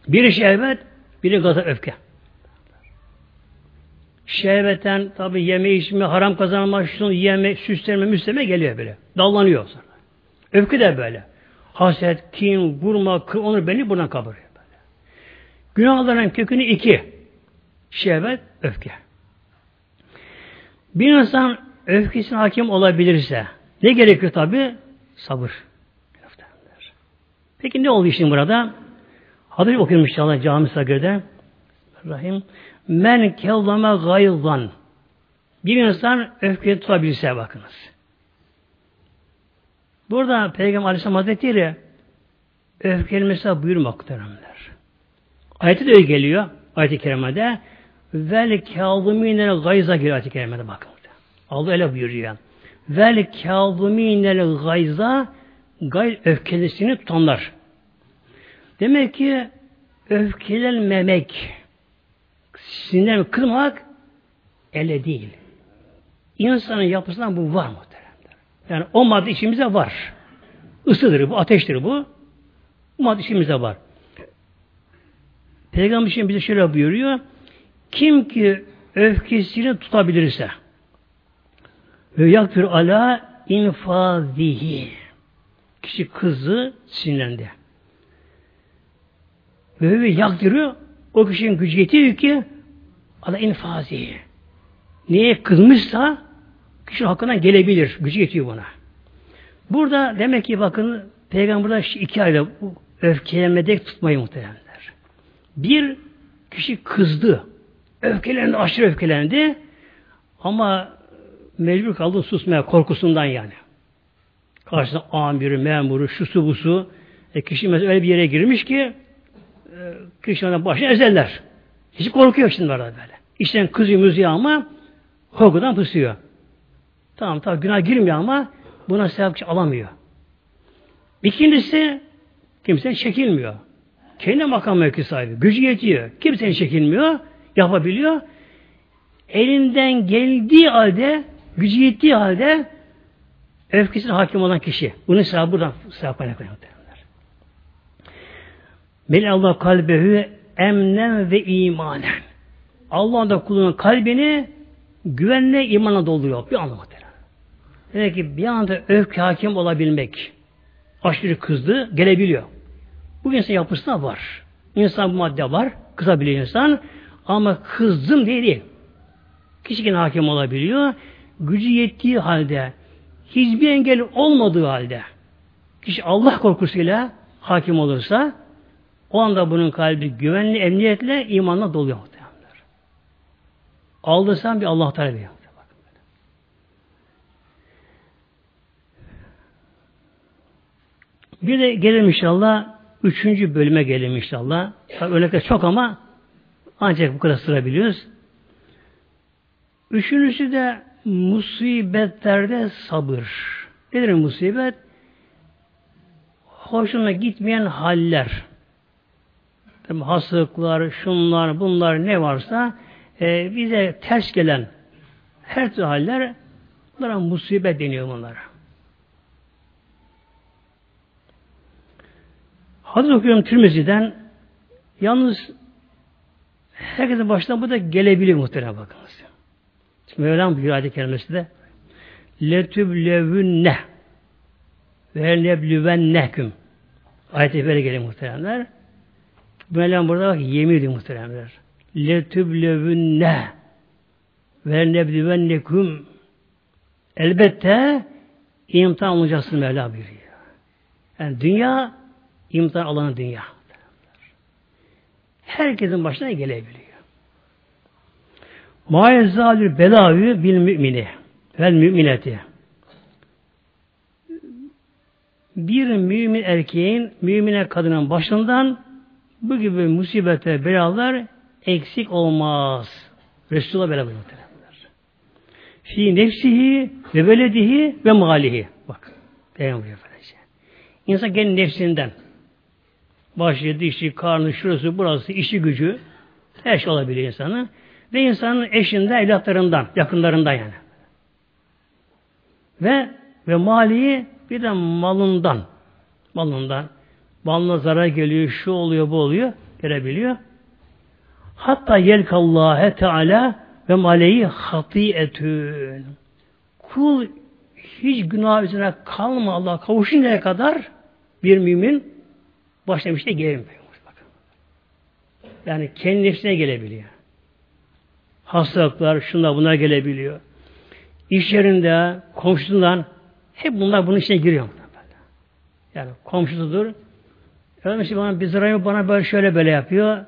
Biri şehvet, biri gazap öfke. Şehvetten tabi yeme içme, haram kazanma, şunu yeme, süsleme, müsleme geliyor böyle. Dallanıyor sonra. Öfke de böyle. Haset, kin, vurma, kır, onu beni buradan kabarıyor böyle. Günahların kökünü iki. Şehvet, öfke. Bir insan öfkesine hakim olabilirse ne gerekiyor tabi? Sabır. Peki ne oldu işin burada? Hadis okuyorum inşallah cami sagirde. Rahim. Men kellame gayzan. Bir insan öfkeyi tutabilse bakınız. Burada Peygamber Aleyhisselam Hazretleri öfkelenmesi buyurmak muhteremler. Ayeti de öyle geliyor. Ayet-i Kerime'de vel kâzımînel gayza geliyor ayet-i Kerime'de bakın. Allah öyle buyuruyor. Vel kâzımînel gayza gay öfkelisini tutanlar. Demek ki öfkelenmemek, sinirlenmek, kırmak ele değil. İnsanın yapısından bu var muhteremler. Yani o madde içimizde var. Isıdır bu, ateştir bu. Bu madde içimizde var. Peygamber için bize şöyle buyuruyor. Kim ki öfkesini tutabilirse ve yakfir ala infazihi kişi kızı sinirlendi. Ve yaktırıyor. O kişinin gücü yetiyor ki ala infazi. Neye kızmışsa kişi hakkından gelebilir. Gücü yetiyor buna. Burada demek ki bakın Peygamber'den iki ayda bu öfkelenmede tutmayı muhtemelenler. Bir kişi kızdı. Öfkelendi, aşırı öfkelendi. Ama mecbur kaldı susmaya korkusundan yani. Karşısında amiri, memuru, şusu busu. E, kişi mesela öyle bir yere girmiş ki e, kişi ondan başını ezerler. Hiç korkuyor şimdi böyle böyle. İşten kızıyor müziği ama korkudan pusuyor. Tamam tamam günah girmiyor ama buna sevap alamıyor. İkincisi kimse çekilmiyor. Kendi makam mevki sahibi. Gücü yetiyor. Kimsenin çekilmiyor. Yapabiliyor. Elinden geldiği halde gücü yettiği halde öfkesine hakim olan kişi. Bunun sevabı buradan sevap kaynaklanıyor. Mel Allah kalbehu emnen ve imanen. Allah da kulunun kalbini güvenle imana dolduruyor. Bir anlamda. Demek ki bir anda öfke hakim olabilmek aşırı kızdı gelebiliyor. Bu insan yapısında var. İnsan bu madde var. Kızabiliyor insan. Ama kızdım değil. Kişi yine hakim olabiliyor. Gücü yettiği halde hiçbir engel olmadığı halde kişi Allah korkusuyla hakim olursa o anda bunun kalbi güvenli, emniyetle imanla doluyor muhtemelenler. Aldırsan bir Allah Teala bir Bir de gelelim inşallah üçüncü bölüme gelelim inşallah. Tabii örnekler çok ama ancak bu kadar sırabiliyoruz. Üçüncüsü de musibetlerde sabır. Nedir musibet? Hoşuna gitmeyen haller. Tabii hastalıklar, şunlar, bunlar ne varsa e, bize ters gelen her türlü haller bunlara musibet deniyor bunlara. Hadis okuyorum Tirmizi'den yalnız herkesin başına bu da gelebilir muhtemelen bakınız. Mevlam buyuruyor ayet-i kerimesi de ve neblüvennehküm ayet-i böyle geliyor muhteremler. Mevlam burada bak yemin ediyor muhteremler. Ve neblüvenneküm elbette imtihan olacaksın Mevla buyuruyor. Yani dünya imtihan alanı dünya. Herkesin başına gelebiliyor. Ma yezzalül belavü bil mümini vel mümineti. Bir mümin erkeğin, mümine kadının başından bu gibi musibete, belalar eksik olmaz. Resulullah böyle buyuruyor. Fi nefsihi ve veledihi ve malihi. Bak. Peygamber. İnsan kendi nefsinden başı, dişi, karnı, şurası, burası, işi gücü her şey olabilir insanı. Ve insanın eşinden, evlatlarından, yakınlarından yani. Ve ve maliyi bir de malından. Malından. Malına zarar geliyor, şu oluyor, bu oluyor. Görebiliyor. Hatta yelkallâhe teâlâ ve maleyi hatiyetün. Kul hiç günah üzerine kalma Allah kavuşuncaya kadar bir mümin bir şey gelmiyor. Yani kendi nefsine gelebiliyor hastalıklar, şunlar bunlar gelebiliyor. İş yerinde, komşusundan hep bunlar bunun içine giriyor. Yani komşusudur. İşte bana bir zararı bana böyle şöyle böyle yapıyor.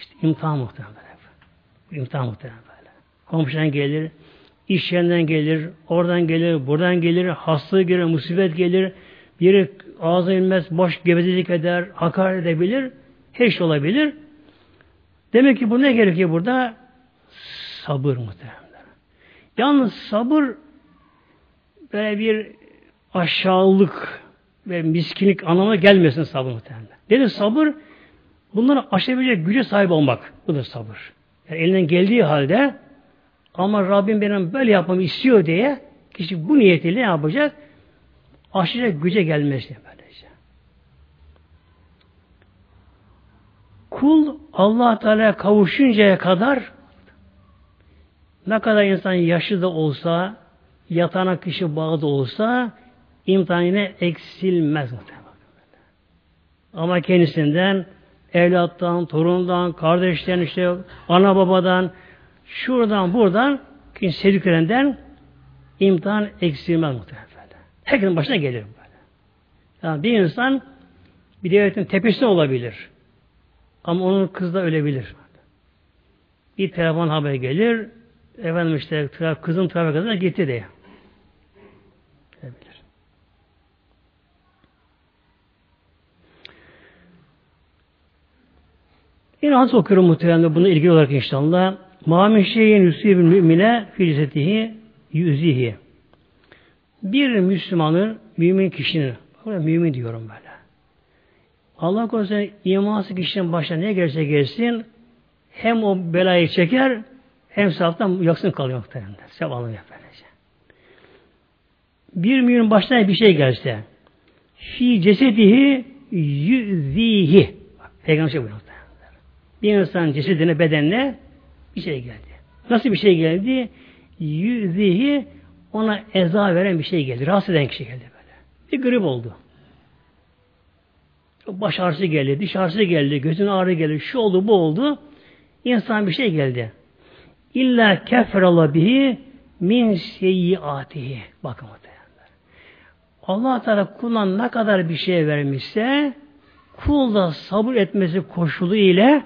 İşte imtihan muhtemelen böyle. İmtihan muhtemelen böyle. Komşudan gelir, iş yerinden gelir, oradan gelir, buradan gelir, hastalığı gelir, musibet gelir, biri ağza inmez, boş gevezelik eder, hakaret edebilir, her şey olabilir. Demek ki bu ne gerekiyor burada? Sabır muhtemelen. Yalnız sabır böyle bir aşağılık ve miskinlik anlamına gelmesin sabır muhtemelen. Nedir sabır? Bunları aşabilecek güce sahip olmak. Bu da sabır. Yani elinden geldiği halde ama Rabbim benim böyle yapmamı istiyor diye kişi bu niyetiyle ne yapacak? Aşacak güce gelmesi böylece. Kul Allah Teala kavuşuncaya kadar ne kadar insan yaşı da olsa, yatana kişi bağı da olsa, imtihan yine eksilmez muhtemelen. Ama kendisinden, evlattan, torundan, kardeşten, işte ana babadan, şuradan, buradan, sevdiklerinden imtihan eksilmez muhtemelen. Herkesin başına gelir böyle. Yani bir insan bir devletin tepesinde olabilir. Ama onun kızı da ölebilir. Bir telefon haber gelir. Efendim işte kızın trafik kazına gitti diye. Ölebilir. Yine hadis okuyorum muhtemelen buna ilgili olarak inşallah. Mâmin şeyin yusîbül mümine filizetihi yüzihi. Bir Müslümanın, mümin kişinin, mümin diyorum böyle. Allah korusun imansız kişinin başına ne gelirse gelsin hem o belayı çeker hem sevaptan yaksın kalıyor muhtemelen. Sevap alıyor böylece. Bir mümin başına bir şey gelse fi cesedihi yüzihi Peygamber şey buyuruyor. Bir insan cesedine, bedenine bir şey geldi. Nasıl bir şey geldi? Yüzihi ona eza veren bir şey geldi. Rahatsız eden kişi geldi böyle. Bir grip oldu. Baş ağrısı geldi, diş ağrısı geldi, gözün ağrı geldi, şu oldu, bu oldu. İnsan bir şey geldi. İlla keferallah bihi min seyyiatihi. Bakın muhtemelenler. Allah Teala kuluna ne kadar bir şey vermişse kul da sabır etmesi koşulu ile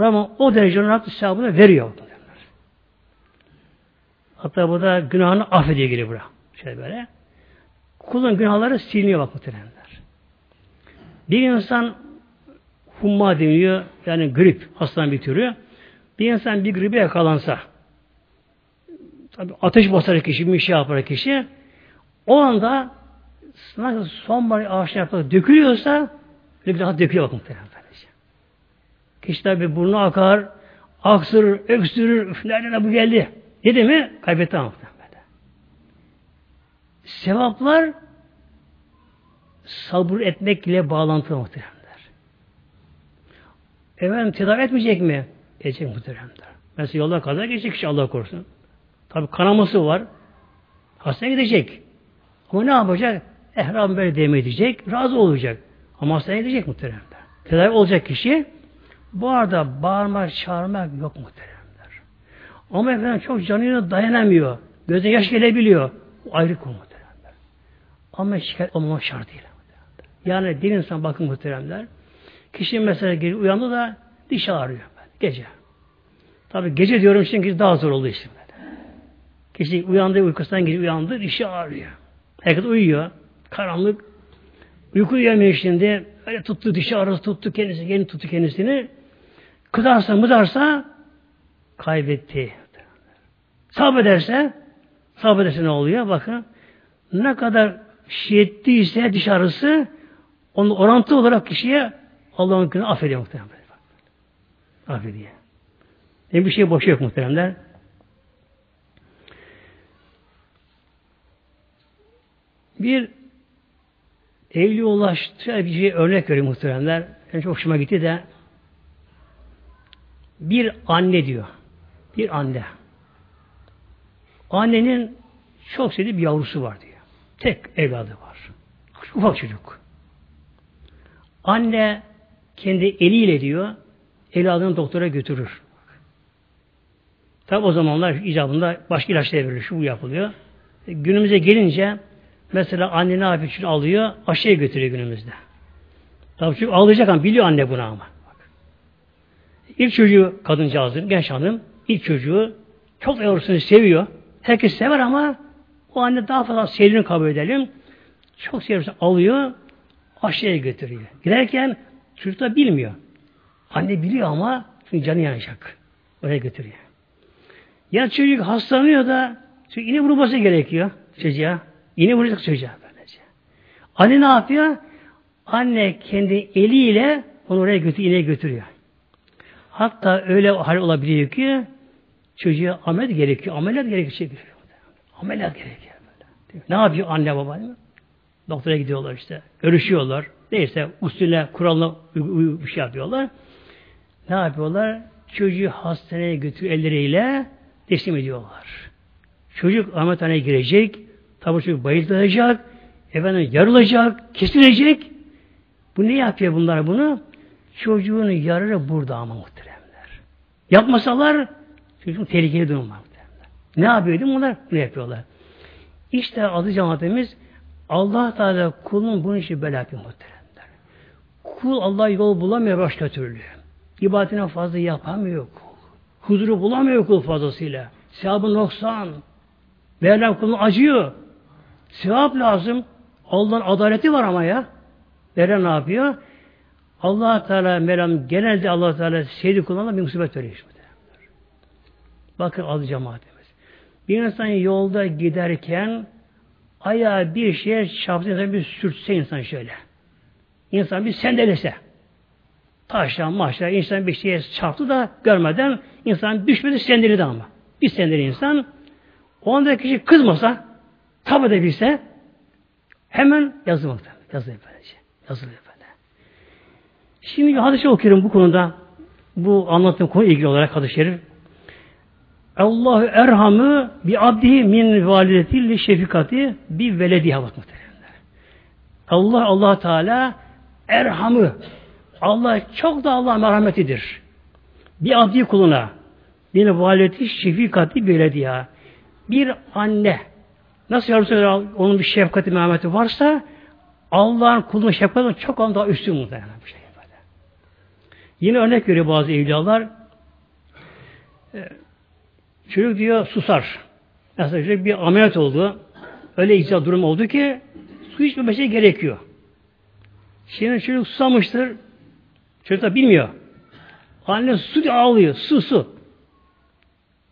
Rahman o derece ona sevabını veriyor. Hatta bu da günahını affediyor geliyor bura. Şöyle böyle. Kulun günahları siliniyor bak muhtemelenler. Bir insan humma deniyor, yani grip hastadan bitiriyor. Bir insan bir gribe yakalansa, tabi ateş basar kişi, bir şey yapar kişi, o anda nasıl sonbahar ağaçlar yapar, dökülüyorsa, bir daha dökülüyor bakın muhtemelen. Kişi tabi burnu akar, aksırır, öksürür, üf, nereden bu geldi? Dedi mi? Kaybetti muhtemelen. Sevaplar sabır etmekle bağlantılı muhteremler. Efendim tedavi etmeyecek mi? Edecek muhteremler. Mesela yolda kaza geçecek kişi Allah korusun. Tabi kanaması var. Hastaneye gidecek. Ama ne yapacak? Ehram böyle devam edecek. Razı olacak. Ama hastaneye gidecek muhteremler. Tedavi olacak kişi bu arada bağırmak, çağırmak yok muhteremler. Ama efendim çok canına dayanamıyor. Gözüne yaş gelebiliyor. O ayrı konu muhteremler. Ama şikayet olmamak şart değil. Yani din insan bakın muhteremler. Kişi mesela gece uyandı da diş ağrıyor. Gece. Tabi gece diyorum çünkü daha zor oldu işte. Kişi uyandı uykusundan gece uyandı dişi ağrıyor. Herkes uyuyor. Karanlık. Uyku uyuyamıyor şimdi. Öyle tuttu dişi ağrısı tuttu kendisi. Yeni tuttu kendisini. Kızarsa mızarsa kaybetti. Sabrederse sabrederse ne oluyor? Bakın ne kadar şiddetliyse diş ağrısı onun orantı olarak kişiye Allah'ın günü affediyor muhtemelen. Affediyor. Ne bir şey boşu yok muhteremler. Bir evli ulaştığı bir şey örnek vereyim muhteremler. Yani çok hoşuma gitti de bir anne diyor. Bir anne. Annenin çok sevdiği bir yavrusu var diyor. Tek evladı var. Ufak çocuk. Anne kendi eliyle diyor evladını doktora götürür. Tabi o zamanlar icabında başka ilaçlar verilir. Şu bu yapılıyor. E, günümüze gelince mesela anne ne yapıyor? Şunu alıyor, aşıya götürüyor günümüzde. Tabi çünkü ağlayacak ama biliyor anne bunu ama. İlk çocuğu kadıncağızın, genç hanım, ilk çocuğu çok yavrusunu seviyor. Herkes sever ama o anne daha fazla sevdiğini kabul edelim. Çok seviyorsa alıyor, aşağıya götürüyor. Giderken çocuk da bilmiyor. Anne biliyor ama çünkü canı yanacak. Oraya götürüyor. Ya çocuk hastalanıyor da çünkü iğne vurulması gerekiyor çocuğa. İğne vuracak çocuğa böylece. Anne ne yapıyor? Anne kendi eliyle onu oraya götürüyor, iğneyi götürüyor. Hatta öyle hal olabiliyor ki çocuğa ameliyat gerekiyor. Ameliyat gerekiyor. Ameliyat gerekiyor. Böyle. Ne yapıyor anne baba? Değil mi? Doktora gidiyorlar işte. Görüşüyorlar. Neyse usulüne, kuralına bir şey yapıyorlar. Ne yapıyorlar? Çocuğu hastaneye götür elleriyle teslim ediyorlar. Çocuk ameliyathaneye girecek. Tabi çocuk bayılacak. Efendim yarılacak, kesilecek. Bu ne yapıyor bunlar bunu? Çocuğun yararı burada ama muhteremler. Yapmasalar çocuğun tehlikeli durum var. Ne yapıyor değil mi bunlar? Ne yapıyorlar? İşte adı cemaatimiz Allah Teala kulun bunun için bela yapıyor muhteremler. Kul Allah yol bulamıyor başka türlü. İbadetine fazla yapamıyor kul. Huzuru bulamıyor kul fazlasıyla. Sevabı noksan. Mevlam kulun acıyor. Sevap lazım. Allah'ın adaleti var ama ya. Mevlam ne yapıyor? allah Teala Mevlam genelde allah Teala sevdiği kullarına bir musibet veriyor. Bakın az cemaatimiz. Bir insan yolda giderken ayağı bir şeye çarptı insan bir sürtse insan şöyle. İnsan bir sendelese. Taştan maçtan insan bir şeye çarptı da görmeden insan düşmedi sendeledi ama. Bir sendeli insan o anda kişi kızmasa tabi edebilse hemen yazılmakta. Yazılır böylece. Yazılır böyle. Şimdi hadis okuyorum bu konuda. Bu anlattığım konu ilgili olarak hadis-i şerif. Allahu erhamı bi abdihi min validetil şefikati bi velediha bak. Allah Allah Teala erhamı Allah çok da Allah merhametidir. Bir abdi kuluna bir valideti şefikati bi velediha bir anne nasıl yavrusu onun bir şefkati merhameti varsa Allah'ın kuluna şefkati çok daha üstün muhtemelen bir şey. Yine örnek veriyor bazı evliyalar. Çocuk diyor susar. Mesela çocuk bir ameliyat oldu. Öyle icra durum oldu ki su içmemesi gerekiyor. Şimdi çocuk susamıştır. Çocuk da bilmiyor. Anne su diye ağlıyor. Su su.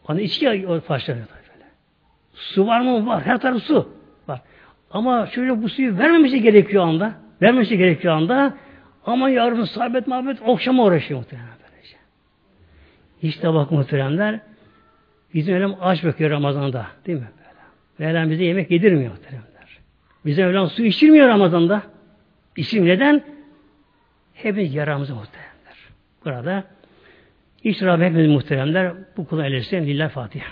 Anne içki. Böyle. Su var mı? Var. Her taraf su. Var. Ama çocuk bu suyu vermemesi gerekiyor anda. Vermemesi gerekiyor anda. Ama yarın sabit muhabbet okşama uğraşıyor muhtemelen. Böylece. İşte bak muhteremler Bizim Mevlam aç bakıyor Ramazan'da. Değil mi? Mevlam bize yemek yedirmiyor muhteremler. Bize Mevlam su içirmiyor Ramazan'da. İçim neden? Hepimiz yaramızı muhteremler. Burada İşte Rabbim hepimiz muhteremler bu kulu ellesin. Lillah Fatiha.